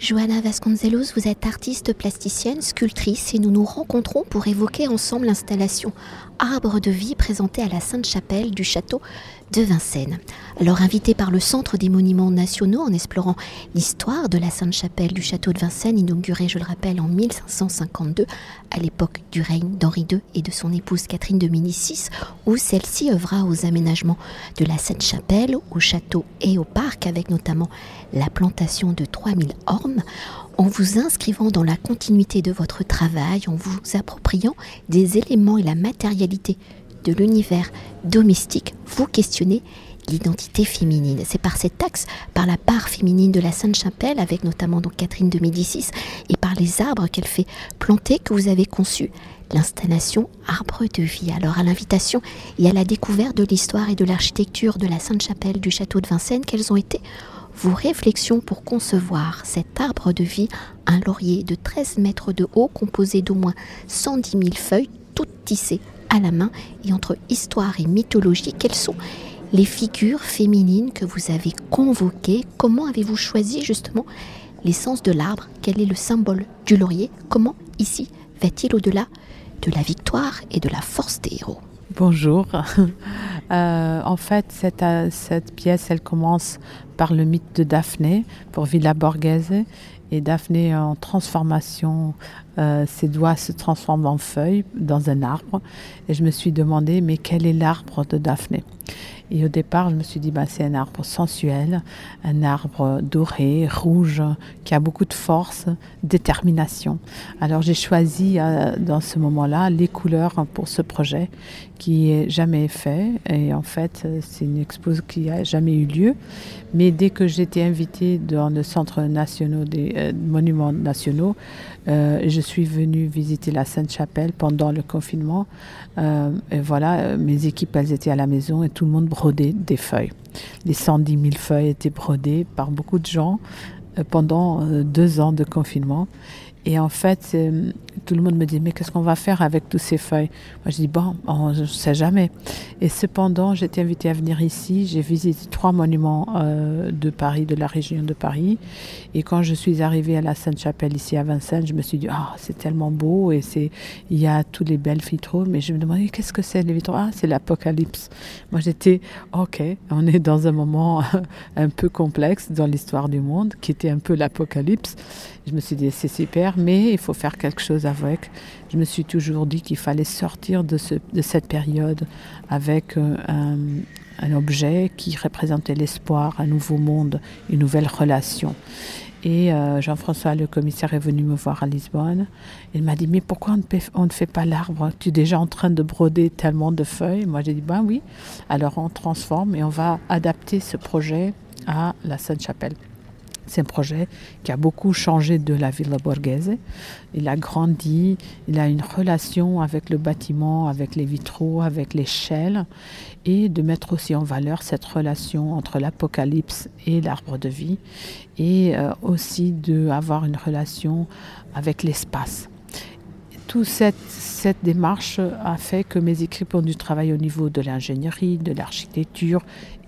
Johanna Vasconcelos, vous êtes artiste plasticienne, sculptrice et nous nous rencontrons pour évoquer ensemble l'installation Arbre de vie présentée à la Sainte-Chapelle du château de Vincennes. Alors invité par le Centre des Monuments Nationaux en explorant l'histoire de la Sainte-Chapelle du château de Vincennes, inaugurée, je le rappelle, en 1552, à l'époque du règne d'Henri II et de son épouse Catherine de Médicis, où celle-ci œuvra aux aménagements de la Sainte-Chapelle, au château et au parc, avec notamment la plantation de 3000 ormes, en vous inscrivant dans la continuité de votre travail, en vous appropriant des éléments et la matérialité de l'univers domestique, vous questionnez l'identité féminine. C'est par cet axe, par la part féminine de la Sainte-Chapelle, avec notamment donc Catherine de Médicis, et par les arbres qu'elle fait planter, que vous avez conçu l'installation Arbre de vie. Alors à l'invitation et à la découverte de l'histoire et de l'architecture de la Sainte-Chapelle du château de Vincennes, quelles ont été vos réflexions pour concevoir cet arbre de vie, un laurier de 13 mètres de haut composé d'au moins 110 000 feuilles, toutes tissées à la main et entre histoire et mythologie, quelles sont les figures féminines que vous avez convoquées? Comment avez-vous choisi justement l'essence de l'arbre? Quel est le symbole du laurier? Comment ici va-t-il au-delà de la victoire et de la force des héros? Bonjour. Euh, en fait, euh, cette, pièce, elle commence par le mythe de Daphné pour Villa Borghese. Et Daphné, en transformation, euh, ses doigts se transforment en feuilles dans un arbre. Et je me suis demandé, mais quel est l'arbre de Daphné? Et au départ, je me suis dit, bah, c'est un arbre sensuel, un arbre doré, rouge, qui a beaucoup de force, détermination. Alors j'ai choisi euh, dans ce moment-là les couleurs pour ce projet qui est jamais fait. Et en fait, c'est une exposition qui n'a jamais eu lieu. Mais dès que j'étais invitée dans le Centre national des euh, monuments nationaux, euh, je suis venue visiter la Sainte-Chapelle pendant le confinement. et voilà, mes équipes, elles étaient à la maison et tout le monde des feuilles. Les 110 000 feuilles étaient brodées par beaucoup de gens euh, pendant euh, deux ans de confinement. Et en fait, euh, tout le monde me dit, mais qu'est-ce qu'on va faire avec toutes ces feuilles? Moi, je dis, bon, on ne sait jamais. Et cependant, j'ai été invitée à venir ici. J'ai visité trois monuments euh, de Paris, de la région de Paris. Et quand je suis arrivée à la Sainte-Chapelle, ici à Vincennes, je me suis dit, ah, c'est tellement beau. Et c'est, il y a tous les belles vitraux. Mais je me demandais, qu'est-ce que c'est les vitraux? Ah, c'est l'apocalypse. Moi, j'étais, ok, on est dans un moment un peu complexe dans l'histoire du monde, qui était un peu l'apocalypse. Je me suis dit, c'est super, mais il faut faire quelque chose avec. Je me suis toujours dit qu'il fallait sortir de, ce, de, cette période avec euh, un, objet qui représentait l'espoir, un nouveau monde, une nouvelle relation. Et euh, Jean-François, le commissaire, est venu me voir à Lisbonne. Il m'a dit, mais pourquoi on ne, fait pas l'arbre? Tu es déjà en train de broder tellement de feuilles. Moi, j'ai dit, ben oui. Alors on transforme et on va adapter ce projet à la Sainte-Chapelle. C'est un projet qui a beaucoup changé de la Villa Borghese. Il a grandi, il a une relation avec le bâtiment, avec les vitraux, avec l'échelle, et de mettre aussi en valeur cette relation entre l'apocalypse et l'arbre de vie, et euh, aussi d'avoir une relation avec l'espace toute cette, cette, démarche a fait que mes équipes ont dû travailler au niveau de l'ingénierie, de l'architecture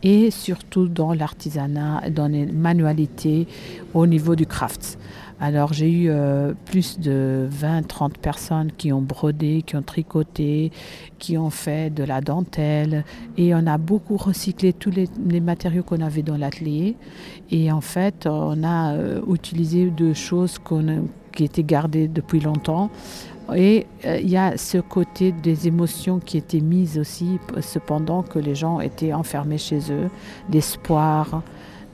et surtout dans l'artisanat, dans les manualités au niveau du craft. Alors j'ai eu euh, plus de 20-30 personnes qui ont brodé, qui ont tricoté, qui ont fait de la dentelle et on a beaucoup recyclé tous les, matériaux qu'on avait dans l'atelier et en fait on a euh, utilisé de choses qu'on qui étaient gardées depuis longtemps et euh, il y a ce côté des émotions qui étaient mises aussi, cependant que les gens étaient enfermés chez eux, l'espoir,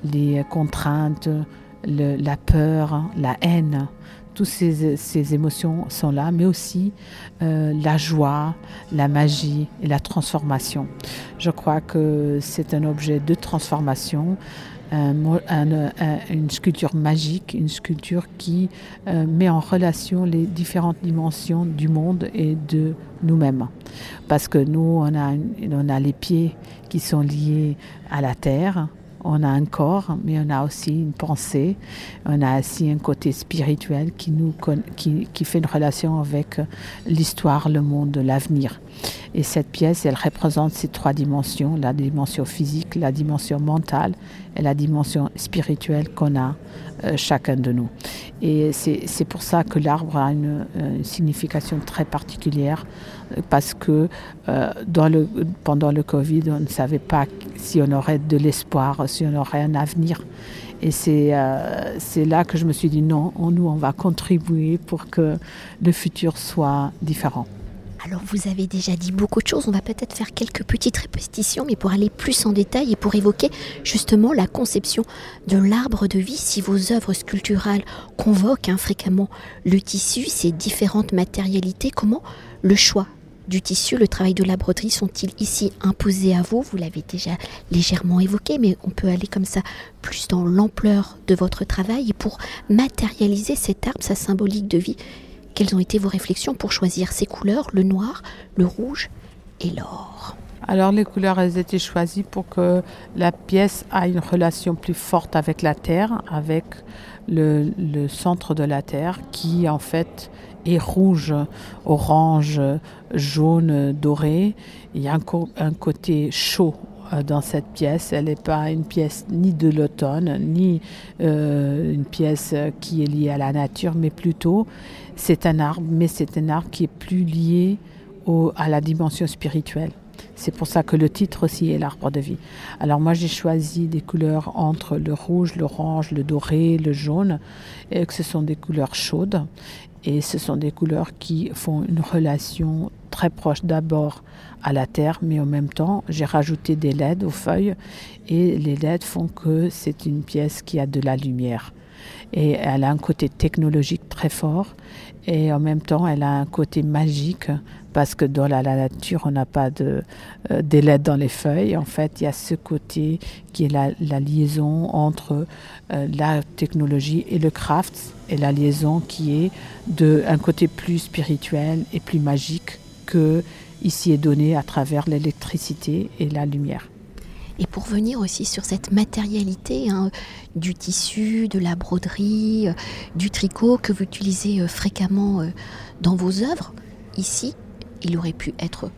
les contraintes, le, la peur, la haine. Toutes ces, ces, émotions sont là, mais aussi euh, la joie, la magie et la transformation. Je crois que c'est un objet de transformation un, un, une sculpture magique, une sculpture qui euh, met en relation les différentes dimensions du monde et de nous-mêmes. Parce que nous, on a, on a les pieds qui sont liés à la terre, on a un corps, mais on a aussi une pensée, on a aussi un côté spirituel qui, nous, qui, qui fait une relation avec l'histoire, le monde, l'avenir. Et cette pièce, elle représente ces trois dimensions, la dimension physique, la dimension mentale et la dimension spirituelle qu'on a euh, chacun de nous. Et c'est pour ça que l'arbre a une, signification très particulière, parce que euh, dans le, pendant le Covid, on ne savait pas si on aurait de l'espoir, si on aurait un avenir. Et euh, c'est là que je me suis dit non, nous, on va contribuer pour que le futur soit différent. Alors vous avez déjà dit beaucoup de choses, on va peut-être faire quelques petites répétitions, mais pour aller plus en détail et pour évoquer justement la conception de l'arbre de vie, si vos œuvres sculpturales convoquent hein, fréquemment le tissu, ses différentes matérialités, comment le choix du tissu, le travail de la broderie sont-ils ici imposés à vous? Vous l'avez déjà légèrement évoqué, mais on peut aller comme ça plus dans l'ampleur de votre travail. Et pour matérialiser cet arbre, sa symbolique de vie, quelles ont été vos réflexions pour choisir ces couleurs, le noir, le rouge et l'or? Alors les couleurs, elles étaient choisies pour que la pièce ait une relation plus forte avec la terre, avec le, centre de la terre, qui en fait est rouge, orange, jaune, doré. Il y a un, côté chaud dans cette pièce. Elle n'est pas une pièce ni de l'automne, ni euh, une pièce qui est liée à la nature, mais plutôt c'est un arbre, mais c'est un arbre qui est plus lié à la dimension spirituelle. C'est pour ça que le titre aussi est l'arbre de vie. Alors moi j'ai choisi des couleurs entre le rouge, l'orange, le doré, le jaune, et que ce sont des couleurs chaudes. Et ce sont des couleurs qui font une relation très proche d'abord à la terre, mais en même temps, j'ai rajouté des LED aux feuilles et les LED font que c'est une pièce qui a de la lumière. Et elle a un côté technologique très fort et en même temps, elle a un côté magique parce que dans la, nature, on n'a pas de, euh, LED dans les feuilles. En fait, il y a ce côté qui est la, liaison entre euh, la technologie et le craft, et la liaison qui est de un côté plus spirituel et plus magique que ici est donné à travers l'électricité et la lumière. Et pour venir aussi sur cette matérialité hein, du tissu, de la broderie, euh, du tricot que vous utilisez fréquemment dans vos œuvres, ici, il aurait pu être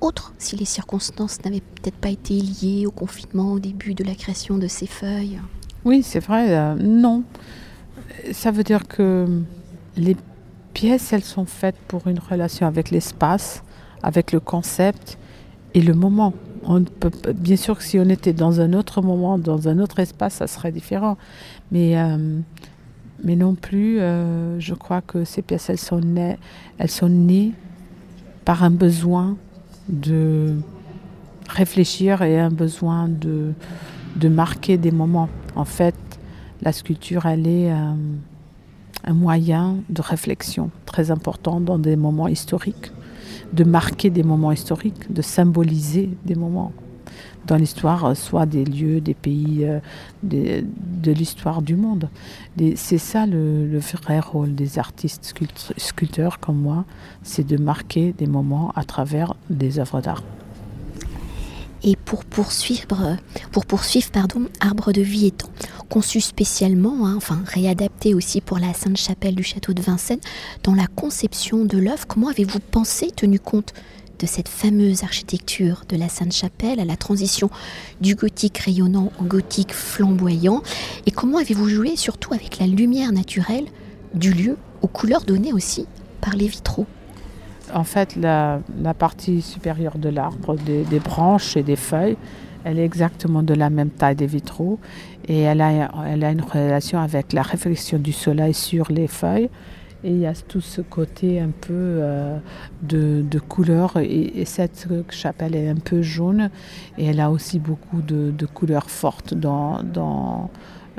autre si les circonstances n'avaient peut-être pas été liées au confinement au début de la création de ces feuilles. Oui, c'est vrai, euh, non. Ça veut dire que les pièces, elles sont faites pour une relation avec l'espace, avec le concept et le moment. On peut, bien sûr que si on était dans un autre moment, dans un autre espace, ça serait différent. Mais, euh, mais non plus, euh, je crois que ces pièces, elles sont nées, elles sont nées par un besoin de réfléchir et un besoin de, marquer des moments. En fait, la sculpture, elle est euh, un moyen de réflexion très important dans des moments historiques, de marquer des moments historiques, de symboliser des moments dans l'histoire, euh, soit des lieux, des pays, euh, de l'histoire du monde. C'est ça le, vrai rôle des artistes sculpteurs comme moi, c'est de marquer des moments à travers des œuvres d'art. Et pour poursuivre, pour poursuivre pardon, Arbre de vie étant conçu spécialement, hein, enfin réadapté aussi pour la Sainte-Chapelle du château de Vincennes, dans la conception de l'œuvre, comment avez-vous pensé, tenu compte de cette fameuse architecture de la Sainte-Chapelle à la transition du gothique rayonnant au gothique flamboyant. Et comment avez-vous joué surtout avec la lumière naturelle du lieu, aux couleurs données aussi par les vitraux? En fait, la, partie supérieure de l'arbre, des, branches et des feuilles, elle est exactement de la même taille des vitraux. Et elle a, elle a une relation avec la réflexion du soleil sur les feuilles et il y a tout ce côté un peu euh, de, de, couleur. Et, cette chapelle est un peu jaune. Et elle a aussi beaucoup de, couleurs fortes dans, dans,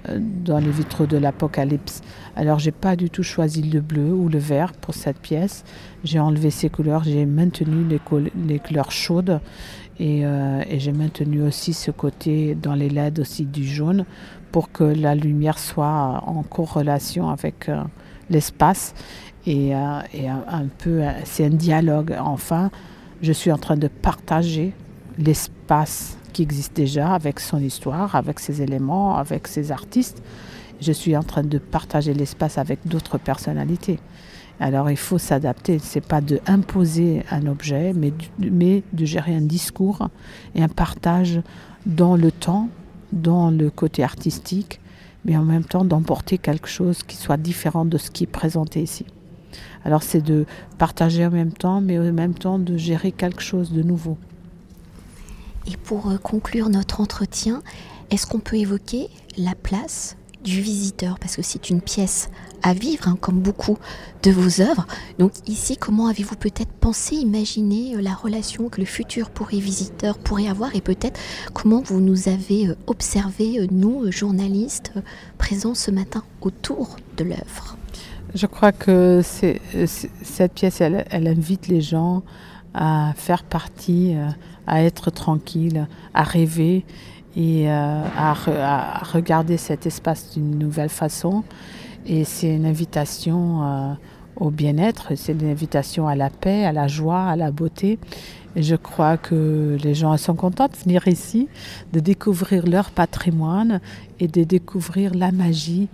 euh, dans les vitraux de l'Apocalypse. Alors, j'ai pas du tout choisi le bleu ou le vert pour cette pièce. J'ai enlevé ces couleurs. J'ai maintenu les, les, couleurs chaudes. Euh, et j'ai maintenu aussi ce côté dans les LED aussi du jaune pour que la lumière soit en corrélation avec l'espace et, euh, un, peu, euh, c'est un dialogue. Enfin, je suis en train de partager l'espace qui existe déjà avec son histoire, avec ses éléments, avec ses artistes. Je suis en train de partager l'espace avec d'autres personnalités. Alors il faut s'adapter, c'est pas de imposer un objet, mais, mais de gérer un discours et un partage dans le temps, dans le côté artistique, mais en même temps d'emporter quelque chose qui soit différent de ce qui est présenté ici. Alors c'est de partager en même temps, mais en même temps de gérer quelque chose de nouveau. Et pour euh, conclure notre entretien, est-ce qu'on peut évoquer la place du visiteur Parce que c'est une pièce à vivre, hein, comme beaucoup de vos œuvres. Donc ici, comment avez-vous peut-être pensé, imaginé euh, la relation que le futur pourrait visiteur pourrait avoir et peut-être comment vous nous avez euh, observé, nous, journalistes, présents ce matin autour de l'œuvre? Je crois que cette pièce, elle, elle, invite les gens à faire partie à être tranquille, à rêver et euh, à, regarder cet espace d'une nouvelle façon. Et c'est une invitation euh, au bien-être, c'est une invitation à la paix, à la joie, à la beauté. Et je crois que les gens sont contents de venir ici, de découvrir leur patrimoine et de découvrir la magie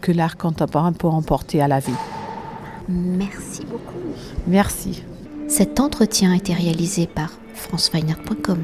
que l'art contemporain peut emporter à la vie. Merci beaucoup. Merci. Cet entretien a été réalisé par franceweiner.com.